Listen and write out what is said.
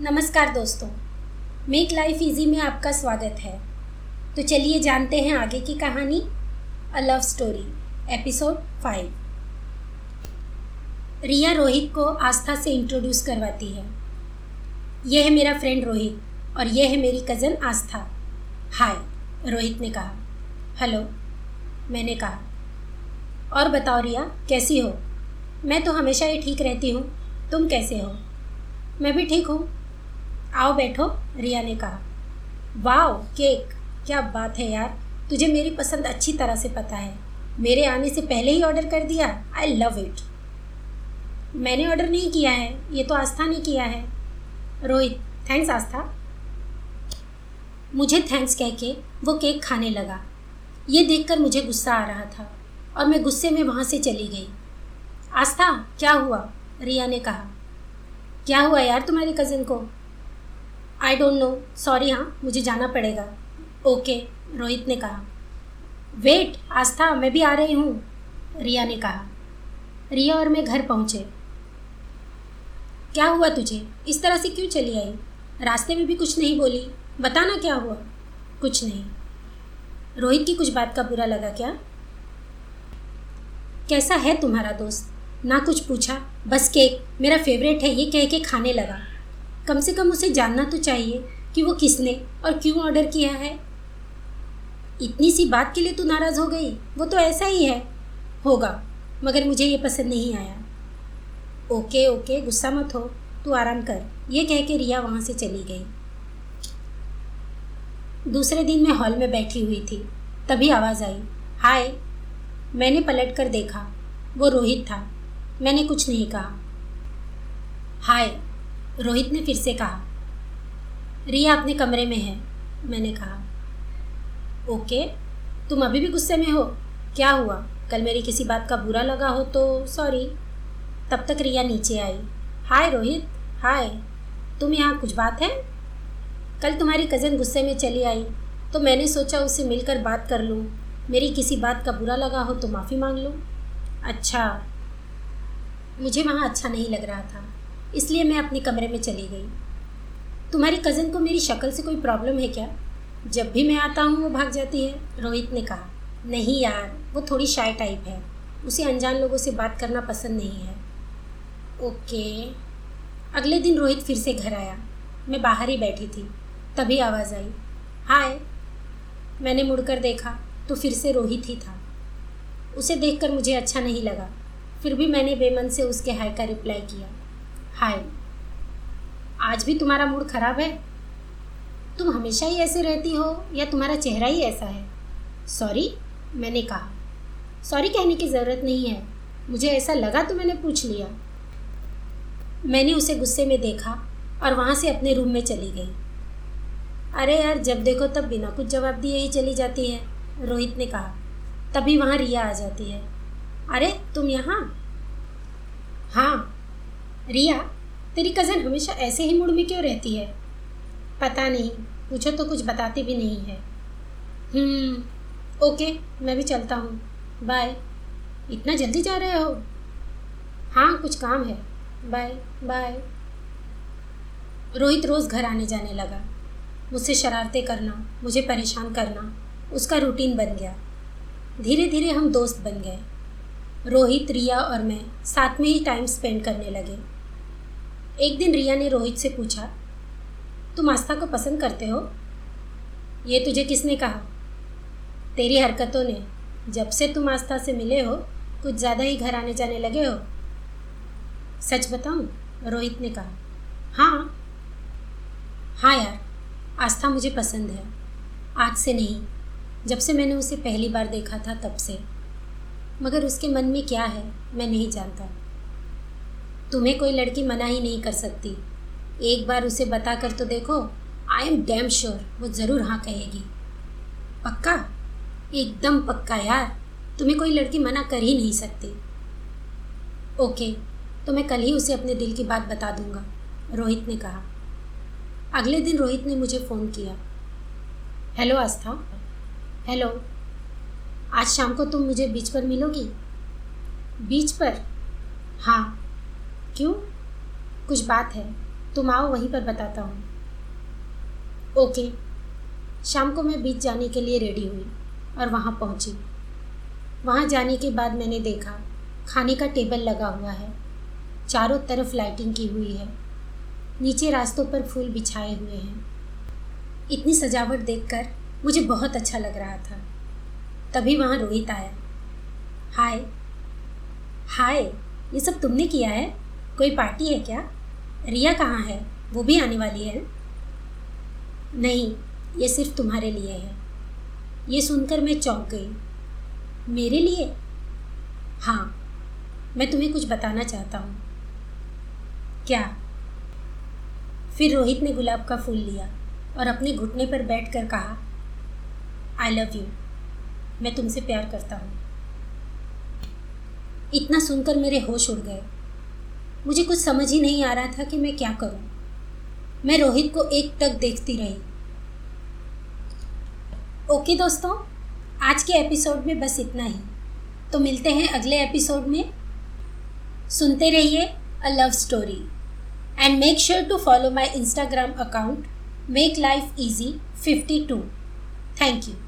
नमस्कार दोस्तों, make life easy में आपका स्वागत है। तो चलिए जानते हैं आगे की कहानी a love story episode five Riya Rohit को आस्था से इंट्रोड्यूस करवाती है। यह है मेरा फ्रेंड रोहित और यह है मेरी कज़न आस्था। हाय रोहित ने कहा। हेलो मैंने कहा। और बताओ रिया, कैसी हो? मैं तो हमेशा ही ठीक रहती हूँ। तुम कैसे हो? मैं भी ठीक हूँ। आओ बैठो, रिया ने कहा। Wow, cake. क्या बात है यार, तुझे मेरी पसंद अच्छी तरह से पता है। मेरे आने से पहले ही ऑर्डर कर दिया आई लव इट मैंने ऑर्डर नहीं किया है, ये तो आस्था ने किया है। रोहित थैंक्स आस्था। मुझे थैंक्स कह के वो केक खाने लगा। ये देखकर मुझे गुस्सा आ रहा था और मैं गुस्से में वहाँ से चली गई। आस्था, क्या हुआ? रिया ने कहा। क्या हुआ यार तुम्हारे कज़न को? आई डोंट नो सॉरी हाँ मुझे जाना पड़ेगा। ओके रोहित ने कहा। वेट आस्था, मैं भी आ रही हूँ। रिया ने कहा। रिया और मैं घर पहुँचे। क्या हुआ तुझे? इस तरह से क्यों चली आई? रास्ते में भी कुछ नहीं बोली। बताना क्या हुआ? कुछ नहीं। रोहित की कुछ बात का बुरा लगा क्या? कैसा है तुम्हारा दोस्त? ना कुछ पूछा। बस केक। मेरा फेवरेट है, ये कह के खाने लगा। कम से कम उसे जानना तो चाहिए कि वो किसने और क्यों ऑर्डर किया है। इतनी सी बात के लिए तू नाराज़ हो गई? वो तो ऐसा ही है। होगा, मगर मुझे ये पसंद नहीं आया। ओके ओके, गुस्सा मत हो। तू आराम कर। ये कह के रिया वहाँ से चली गई। दूसरे दिन मैं हॉल में बैठी हुई थी। तभी आवाज़ आई। हाय, मैंने पलट कर देखा। वो रोहित था। मैंने कुछ नहीं कहा। हाय रोहित ने फिर से कहा, रिया अपने कमरे में है, मैंने कहा। ओके, तुम अभी भी गुस्से में हो? क्या हुआ? कल मेरी किसी बात का बुरा लगा हो तो सॉरी। तब तक रिया नीचे आई। हाय रोहित, हाय, तुम यहाँ कुछ बात है? कल तुम्हारी कज़न गुस्से में चली आई तो मैंने सोचा उससे मिलकर बात कर लूँ। मेरी किसी बात का बुरा लगा हो तो माफ़ी मांग लूँ? अच्छा मुझे वहाँ अच्छा नहीं लग रहा था। इसलिए मैं अपने कमरे में चली गई। तुम्हारी कज़न को मेरी शक्ल से कोई प्रॉब्लम है क्या? जब भी मैं आता हूँ, वो भाग जाती है। रोहित ने कहा, नहीं यार, वो थोड़ी शाय टाइप है। उसे अनजान लोगों से बात करना पसंद नहीं है। ओके। अगले दिन रोहित फिर से घर आया। मैं बाहर ही बैठी थी। तभी आवाज़ आई, हाय। मैंने मुड़कर देखा तो फिर से रोहित ही था। उसे देखकर मुझे अच्छा नहीं लगा। फिर भी मैंने बेमन से उसके हाय का रिप्लाई किया। हाय। आज भी तुम्हारा मूड खराब है? तुम हमेशा ही ऐसे रहती हो या तुम्हारा चेहरा ही ऐसा है? सॉरी मैंने कहा। सॉरी कहने की ज़रूरत नहीं है। मुझे ऐसा लगा तो मैंने पूछ लिया। मैंने उसे गुस्से में देखा और वहाँ से अपने रूम में चली गई। अरे यार, जब देखो तब बिना कुछ जवाब दिए ही चली जाती है, रोहित ने कहा। तभी वहाँ रिया आ जाती है। अरे, तुम यहाँ? हाँ रिया तेरी कज़न हमेशा ऐसे ही मूड में क्यों रहती है? पता नहीं पूछो तो कुछ बताती भी नहीं है। हम्म, ओके मैं भी चलता हूँ। बाय इतना जल्दी जा रहे हो? हाँ कुछ काम है। बाय बाय रोहित रोज़ घर आने जाने लगा। मुझसे शरारतें करना मुझे परेशान करना उसका रूटीन बन गया। धीरे धीरे हम दोस्त बन गए। रोहित रिया और मैं साथ में ही टाइम स्पेंड करने लगे। एक दिन रिया ने रोहित से पूछा, तुम आस्था को पसंद करते हो? ये तुझे किसने कहा? तेरी हरकतों ने। जब से तुम आस्था से मिले हो, कुछ ज़्यादा ही घर आने जाने लगे हो। सच बताऊँ? रोहित ने कहा। हाँ। हाँ यार, आस्था मुझे पसंद है। आज से नहीं। जब से मैंने उसे पहली बार देखा था तब से। मगर उसके मन में क्या है, मैं नहीं जानता। तुम्हें कोई लड़की मना ही नहीं कर सकती। एक बार उसे बता कर तो देखो आई एम डैम श्योर वो ज़रूर हाँ कहेगी। पक्का? एकदम पक्का यार, तुम्हें कोई लड़की मना कर ही नहीं सकती। ओके तो मैं कल ही उसे अपने दिल की बात बता दूँगा, रोहित ने कहा। अगले दिन रोहित ने मुझे फ़ोन किया। हेलो आस्था, हेलो, आज शाम को तुम मुझे बीच पर मिलोगी? बीच पर? हाँ क्यों? कुछ बात है। तुम आओ, वहीं पर बताता हूँ। ओके। शाम को मैं बीच जाने के लिए रेडी हुई और वहाँ पहुँची। वहाँ जाने के बाद मैंने देखा, खाने का टेबल लगा हुआ है। चारों तरफ़ लाइटिंग की हुई है। नीचे रास्तों पर फूल बिछाए हुए हैं। इतनी सजावट देखकर मुझे बहुत अच्छा लग रहा था। तभी वहाँ रोहित आया। हाय। हाय, ये सब तुमने किया है? कोई पार्टी है क्या? रिया कहाँ है? वो भी आने वाली है। नहीं, ये सिर्फ़ तुम्हारे लिए है। ये सुनकर मैं चौंक गई। मेरे लिए? हाँ मैं तुम्हें कुछ बताना चाहता हूँ। क्या? फिर रोहित ने गुलाब का फूल लिया और अपने घुटने पर बैठकर कहा आई लव यू मैं तुमसे प्यार करता हूँ। इतना सुनकर मेरे होश उड़ गए। मुझे कुछ समझ ही नहीं आ रहा था कि मैं क्या करूँ। मैं रोहित को एक तक देखती रही। ओके दोस्तों, आज के एपिसोड में बस इतना ही। तो मिलते हैं अगले एपिसोड में। सुनते रहिए a love story and make sure to follow my Instagram account make life easy fifty two thank you